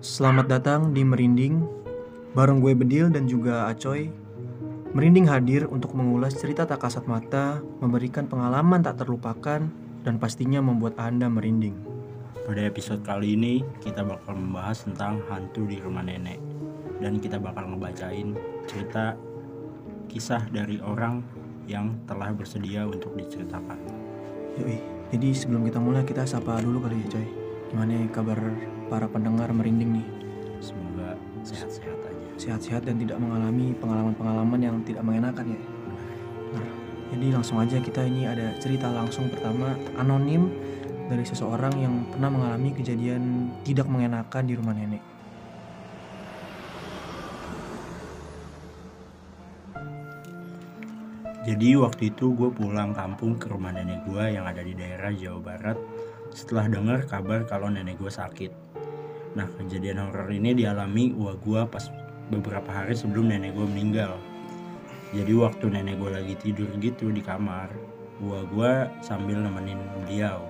Selamat datang di Merinding. Bareng gue Bedil dan juga Acoy. Merinding hadir untuk mengulas cerita tak kasat mata Memberikan pengalaman tak terlupakan Dan pastinya membuat Anda merinding. Pada episode kali ini kita bakal membahas tentang hantu di rumah nenek. Dan kita bakal ngebacain cerita kisah dari orang yang telah bersedia untuk diceritakan. Yoi. Jadi sebelum kita mulai kita sapa dulu kali ya Coy. Gimana kabar para pendengar merinding nih Semoga sehat-sehat aja Sehat-sehat dan tidak mengalami pengalaman-pengalaman yang tidak mengenakan ya Benar. Jadi langsung aja kita ini ada cerita langsung pertama anonim dari seseorang yang pernah mengalami kejadian tidak mengenakan di rumah nenek. Jadi waktu itu gue pulang kampung ke rumah nenek gue yang ada di daerah Jawa Barat setelah dengar kabar kalau nenek gue sakit. Nah kejadian horor ini dialami uang gue pas beberapa hari sebelum nenek gue meninggal. Jadi waktu nenek gue lagi tidur gitu di kamar, uang gue sambil nemenin beliau.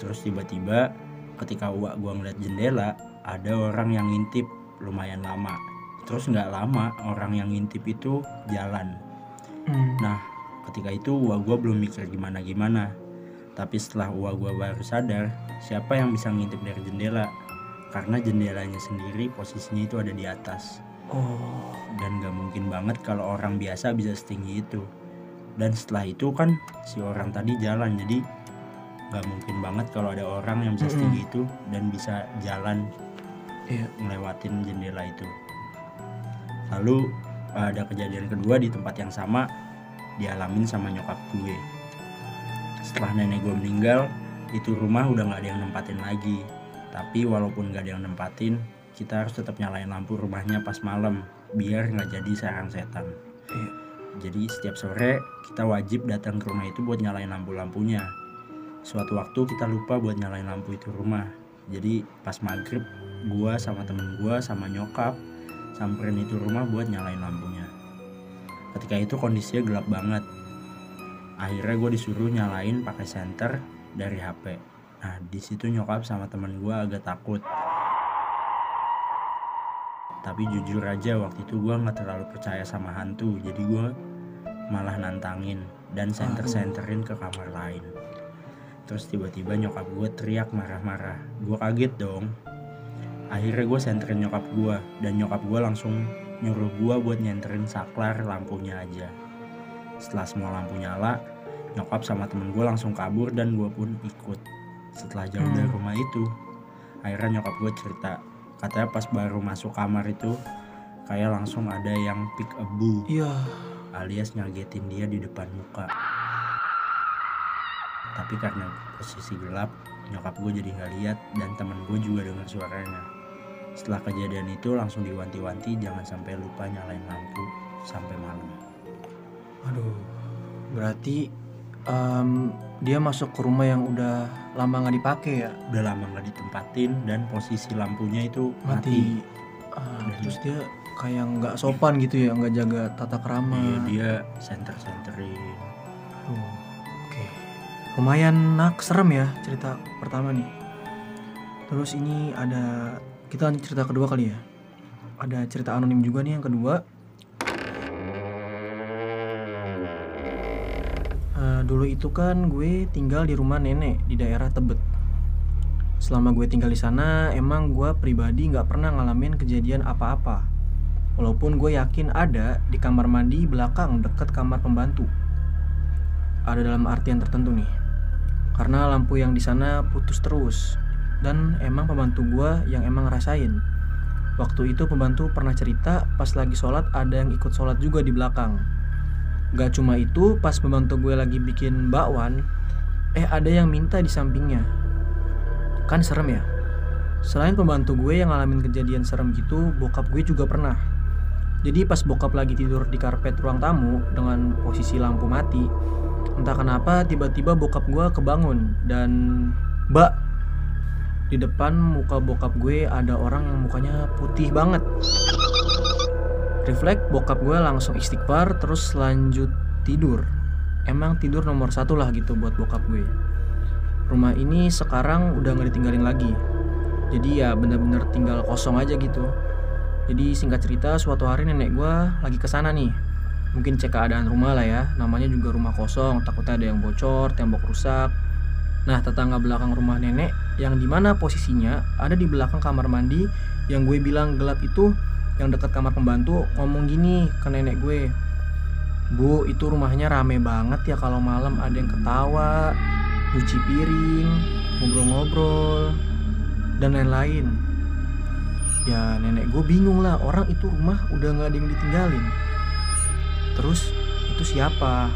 Terus tiba-tiba ketika uak gue ngeliat jendela, ada orang yang ngintip lumayan lama. Terus nggak lama orang yang ngintip itu jalan. Hmm. Nah, ketika itu Uwa gue belum mikir gimana-gimana. Tapi setelah Uwa gue baru sadar, siapa yang bisa ngintip dari jendela? Karena jendelanya sendiri posisinya itu ada di atas. Oh, Dan gak mungkin banget kalau orang biasa bisa setinggi itu. Dan setelah itu kan si orang tadi jalan, jadi gak mungkin banget kalau ada orang yang bisa setinggi itu dan bisa jalan iya. ngelewatin jendela itu. Lalu ada kejadian kedua di tempat yang sama dialamin sama nyokap gue. Setelah nenek gue meninggal, itu rumah udah nggak ada yang nempatin lagi. Tapi walaupun nggak ada yang nempatin, kita harus tetap nyalain lampu rumahnya pas malam biar nggak jadi sarang setan. Iya. Jadi setiap sore kita wajib datang ke rumah itu buat nyalain lampu-lampunya. Suatu waktu kita lupa buat nyalain lampu itu rumah. Jadi pas maghrib, gua sama temen gua sama nyokap samperin itu rumah buat nyalain lampunya. Ketika itu kondisinya gelap banget. Akhirnya gue disuruh nyalain pakai senter dari HP. Nah di situ nyokap sama temen gue agak takut. Tapi jujur aja waktu itu gue nggak terlalu percaya sama hantu, jadi gue malah nantangin dan senter-senterin ke kamar lain. Terus tiba-tiba nyokap gue teriak marah-marah. Gue kaget dong. Akhirnya gue senterin nyokap gue dan nyokap gue langsung nyuruh gue buat nyenterin saklar lampunya aja. Setelah semua lampu nyala, nyokap sama temen gue langsung kabur dan gue pun ikut. Setelah jauh dari Hmm. rumah itu, akhirnya nyokap gue cerita katanya pas baru masuk kamar itu kayak langsung ada yang pick a boo Iya. alias ngagetin dia di depan muka. Tapi karena posisi gelap, nyokap gue jadi nggak lihat dan temen gue juga dengar suaranya. Setelah kejadian itu langsung diwanti-wanti jangan sampai lupa nyalain lampu sampai malam. Aduh. Berarti em, dia masuk ke rumah yang udah lama nggak dipakai ya, Udah lama nggak ditempatin dan posisi lampunya itu mati. mati. Ah, terus dia kayak nggak sopan gitu ya, nggak jaga tata krama. Iya dia center-centerin. Aduh, Oke. Lumayan nak serem ya cerita pertama nih. Terus ini ada kita cerita kedua kali ya. Ada cerita anonim juga nih yang kedua. Dulu itu kan gue tinggal di rumah nenek di daerah Tebet. Selama gue tinggal di sana, emang gue pribadi nggak pernah ngalamin kejadian apa-apa. Walaupun gue yakin ada di kamar mandi belakang deket kamar pembantu. Ada dalam artian tertentu nih. Karena lampu yang di sana putus terus. Dan emang pembantu gua yang emang ngerasain. Waktu itu pembantu pernah cerita pas lagi sholat ada yang ikut sholat juga di belakang gak cuma itu pas pembantu gue lagi bikin bakwan eh ada yang minta di sampingnya. Kan serem ya? Selain pembantu gue yang ngalamin kejadian serem gitu bokap gue juga pernah. Jadi pas bokap lagi tidur di karpet ruang tamu dengan posisi lampu mati Entah kenapa tiba-tiba bokap gue kebangun dan Mbak di depan muka bokap gue ada orang yang mukanya putih banget. Refleks bokap gue langsung istighfar terus lanjut tidur. Emang tidur nomor satu lah gitu buat bokap gue. Rumah ini sekarang udah nggak ditinggalin lagi. jadi ya bener-bener tinggal kosong aja gitu jadi singkat cerita suatu hari nenek gua lagi ke sana nih mungkin cek keadaan rumah lah ya namanya juga rumah kosong takutnya ada yang bocor tembok rusak nah tetangga belakang rumah nenek yang di mana posisinya ada di belakang kamar mandi yang gue bilang gelap itu yang dekat kamar pembantu ngomong gini ke nenek gue Bu, itu rumahnya rame banget ya kalau malam ada yang ketawa, nyuci piring, ngobrol-ngobrol, dan lain-lain. Ya nenek gue bingung lah, orang itu rumah udah nggak ada yang ditinggalin. Terus itu siapa?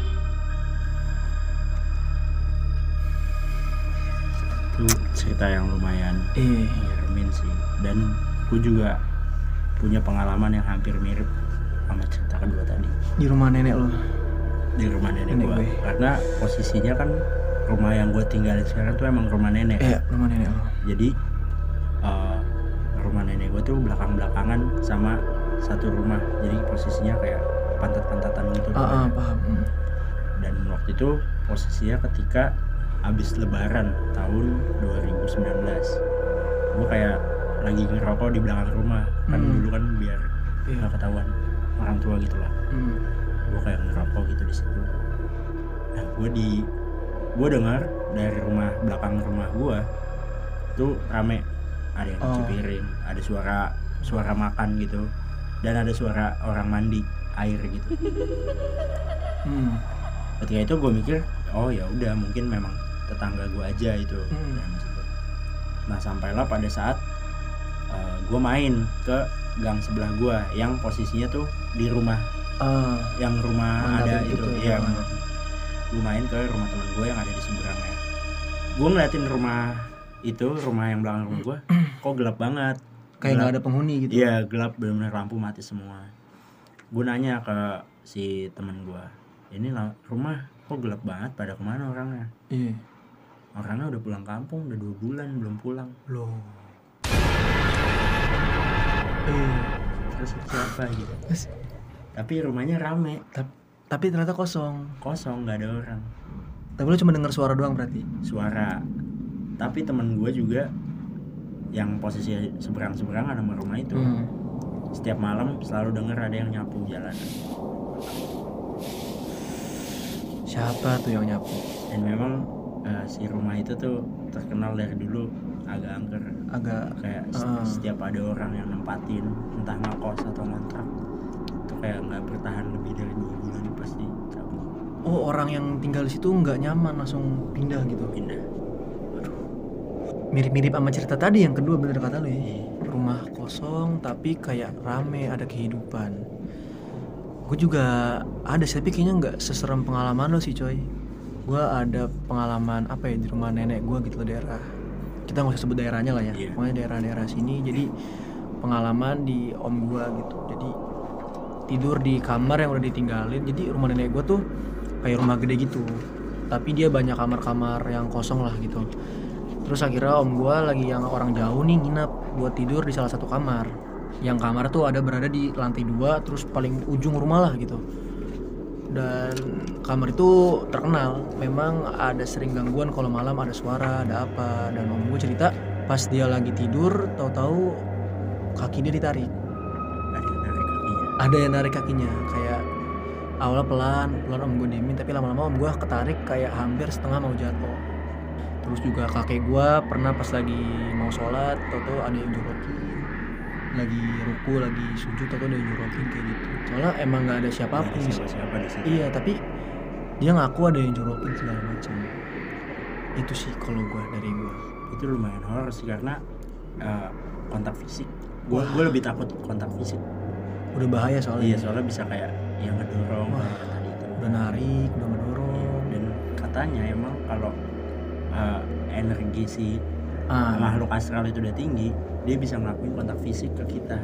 itu cerita yang lumayan Eh, nyeremin sih dan gue juga punya pengalaman yang hampir mirip sama cerita kedua tadi di rumah nenek lo. di rumah nenek, Nenek gue gue. karena posisinya kan rumah yang gue tinggalin sekarang tuh emang rumah nenek Eh, rumah nenek lo. jadi eh, rumah nenek gue tuh belakang belakangan sama satu rumah jadi posisinya kayak pantat-pantatan gitu Ah, ah, paham. Hmm. dan waktu itu posisinya ketika habis lebaran tahun 2019 gue kayak lagi ngerokok di belakang rumah kan Hmm. dulu kan biar Iya. nggak ketahuan orang tua gitu lah Hmm. gue kayak ngerokok gitu di situ nah gue di gue dengar dari rumah belakang rumah gue tuh rame ada yang cuci Oh. piring ada suara suara makan gitu dan ada suara orang mandi air gitu Hmm. ketika itu gue mikir oh ya udah mungkin memang tetangga gue aja itu Hmm. nah sampailah pada saat gue main ke gang sebelah gue yang posisinya tuh di rumah. Ah, yang rumah ada itu iya ah. gue main ke rumah teman gue yang ada di seberangnya. Gue ngeliatin rumah itu rumah yang belakang rumah gue kok gelap banget. Kayak nggak ada penghuni gitu. iya gelap benar-benar lampu mati semua. Gue nanya ke si teman gue ini rumah kok gelap banget? Pada ke mana orangnya? Iya. orangnya udah pulang kampung udah dua bulan belum pulang. Loh. Eh, terus siapa gitu terus, tapi rumahnya rame tap- tapi ternyata kosong. kosong nggak ada orang Tapi lu cuma dengar suara doang berarti. suara tapi temen gue juga yang posisi seberang seberangan sama rumah itu Hmm. setiap malam selalu denger ada yang nyapu jalanan Siapa tuh yang nyapu? dan memang eh, si rumah itu tuh terkenal dari dulu agak angker Agak kayak Ah. setiap ada orang yang nempatin entah ngekos atau ngontrak itu kayak nggak bertahan lebih dari dua bulan pasti cabut oh orang yang tinggal di situ nggak nyaman langsung pindah gitu. pindah Mirip-mirip sama cerita tadi yang kedua bener kata lu ya. Iya. Rumah kosong tapi kayak rame ada kehidupan. Gue juga ada sih tapi kayaknya nggak seserem pengalaman lo sih coy. Gue ada pengalaman apa ya di rumah nenek gue gitu loh daerah. Kita nggak usah sebut daerahnya lah ya. Iya. Pokoknya daerah-daerah sini. Jadi pengalaman di om gue gitu. Jadi tidur di kamar yang udah ditinggalin. Jadi rumah nenek gue tuh kayak rumah gede gitu. Tapi dia banyak kamar-kamar yang kosong lah gitu. Terus akhirnya om gue lagi yang orang jauh nih nginap buat tidur di salah satu kamar. Yang kamar tuh ada berada di lantai dua, terus paling ujung rumah lah gitu. Dan kamar itu terkenal, memang ada sering gangguan kalau malam ada suara, ada apa. Dan om gue cerita pas dia lagi tidur, tahu-tahu kaki dia ditarik. ada yang narik kakinya Ada yang narik kakinya, kayak awalnya pelan, pelan om gue diemin, tapi lama-lama om gue ketarik kayak hampir setengah mau jatuh. Terus juga kakek gue pernah pas lagi mau sholat, tau-tau ada yang jorokin lagi ruku, lagi sujud, ada yang jorokin kayak gitu. Soalnya emang nggak ada siapa pun ada di situ. siapa-siapa di situ Iya, tapi dia ngaku ada yang jorokin segala macam. Itu sih kalau gua dari gua. itu lumayan horor sih karena eh, kontak fisik gue gue lebih takut kontak fisik Udah bahaya soalnya. iya soalnya bisa kayak yang ngedorong Wah. kayak tadi itu Udah narik, udah ngedorong. dan katanya emang kalau eh, energi si Ah, makhluk astral itu udah tinggi dia bisa ngelakuin kontak fisik ke kita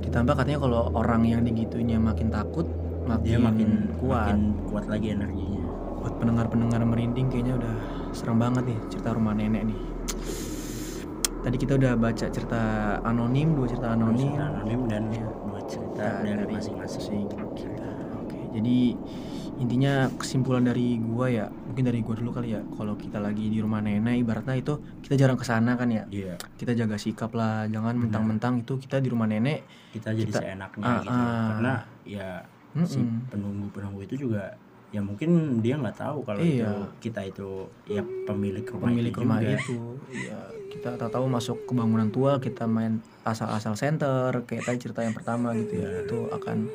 ditambah katanya kalau orang yang digitunya makin takut, makin, dia makin kuat. makin kuat lagi energinya Buat pendengar-pendengar merinding kayaknya udah serem banget nih cerita rumah nenek nih. Tadi kita udah baca cerita anonim, dua cerita anonim. Cerita anonim dan dua cerita dari dari masing-masing kita. Oke, jadi intinya kesimpulan dari gua ya mungkin dari gua dulu kali ya kalau kita lagi di rumah nenek ibaratnya itu kita jarang ke sana kan ya iya kita jaga sikap lah jangan mentang-mentang itu kita di rumah nenek kita jadi Kita- seenaknya Ah, gitu ah. karena ya si Mm-mm. penunggu penunggu itu juga ya mungkin dia nggak tahu kalau itu Iya. kita itu ya pemilik rumah pemilik itu rumah juga. itu ya kita tahu-tahu masuk ke bangunan tua kita main asal-asal center kayak tadi cerita yang pertama gitu ya itu akan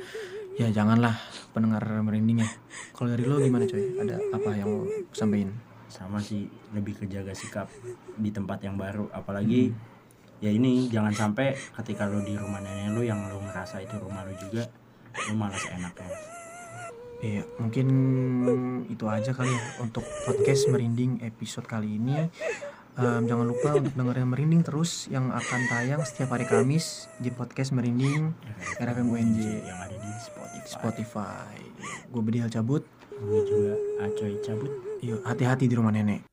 ya janganlah pendengar merinding ya. Kalau dari lo gimana coy? Ada apa yang mau sampein sama sih lebih ke jaga sikap di tempat yang baru. Apalagi ya ini jangan sampai ketika lo di rumah nenek lo yang lo ngerasa itu rumah lo juga lo malas enaknya. Iya, mungkin itu aja kali ya untuk podcast merinding episode kali ini. Em, jangan lupa untuk dengerin merinding terus yang akan tayang setiap hari Kamis di podcast merinding RFM UNJ yang ada di Spotify, Spotify. Gue Bedial cabut. gue juga Acoy cabut Yuk, hati-hati di rumah nenek.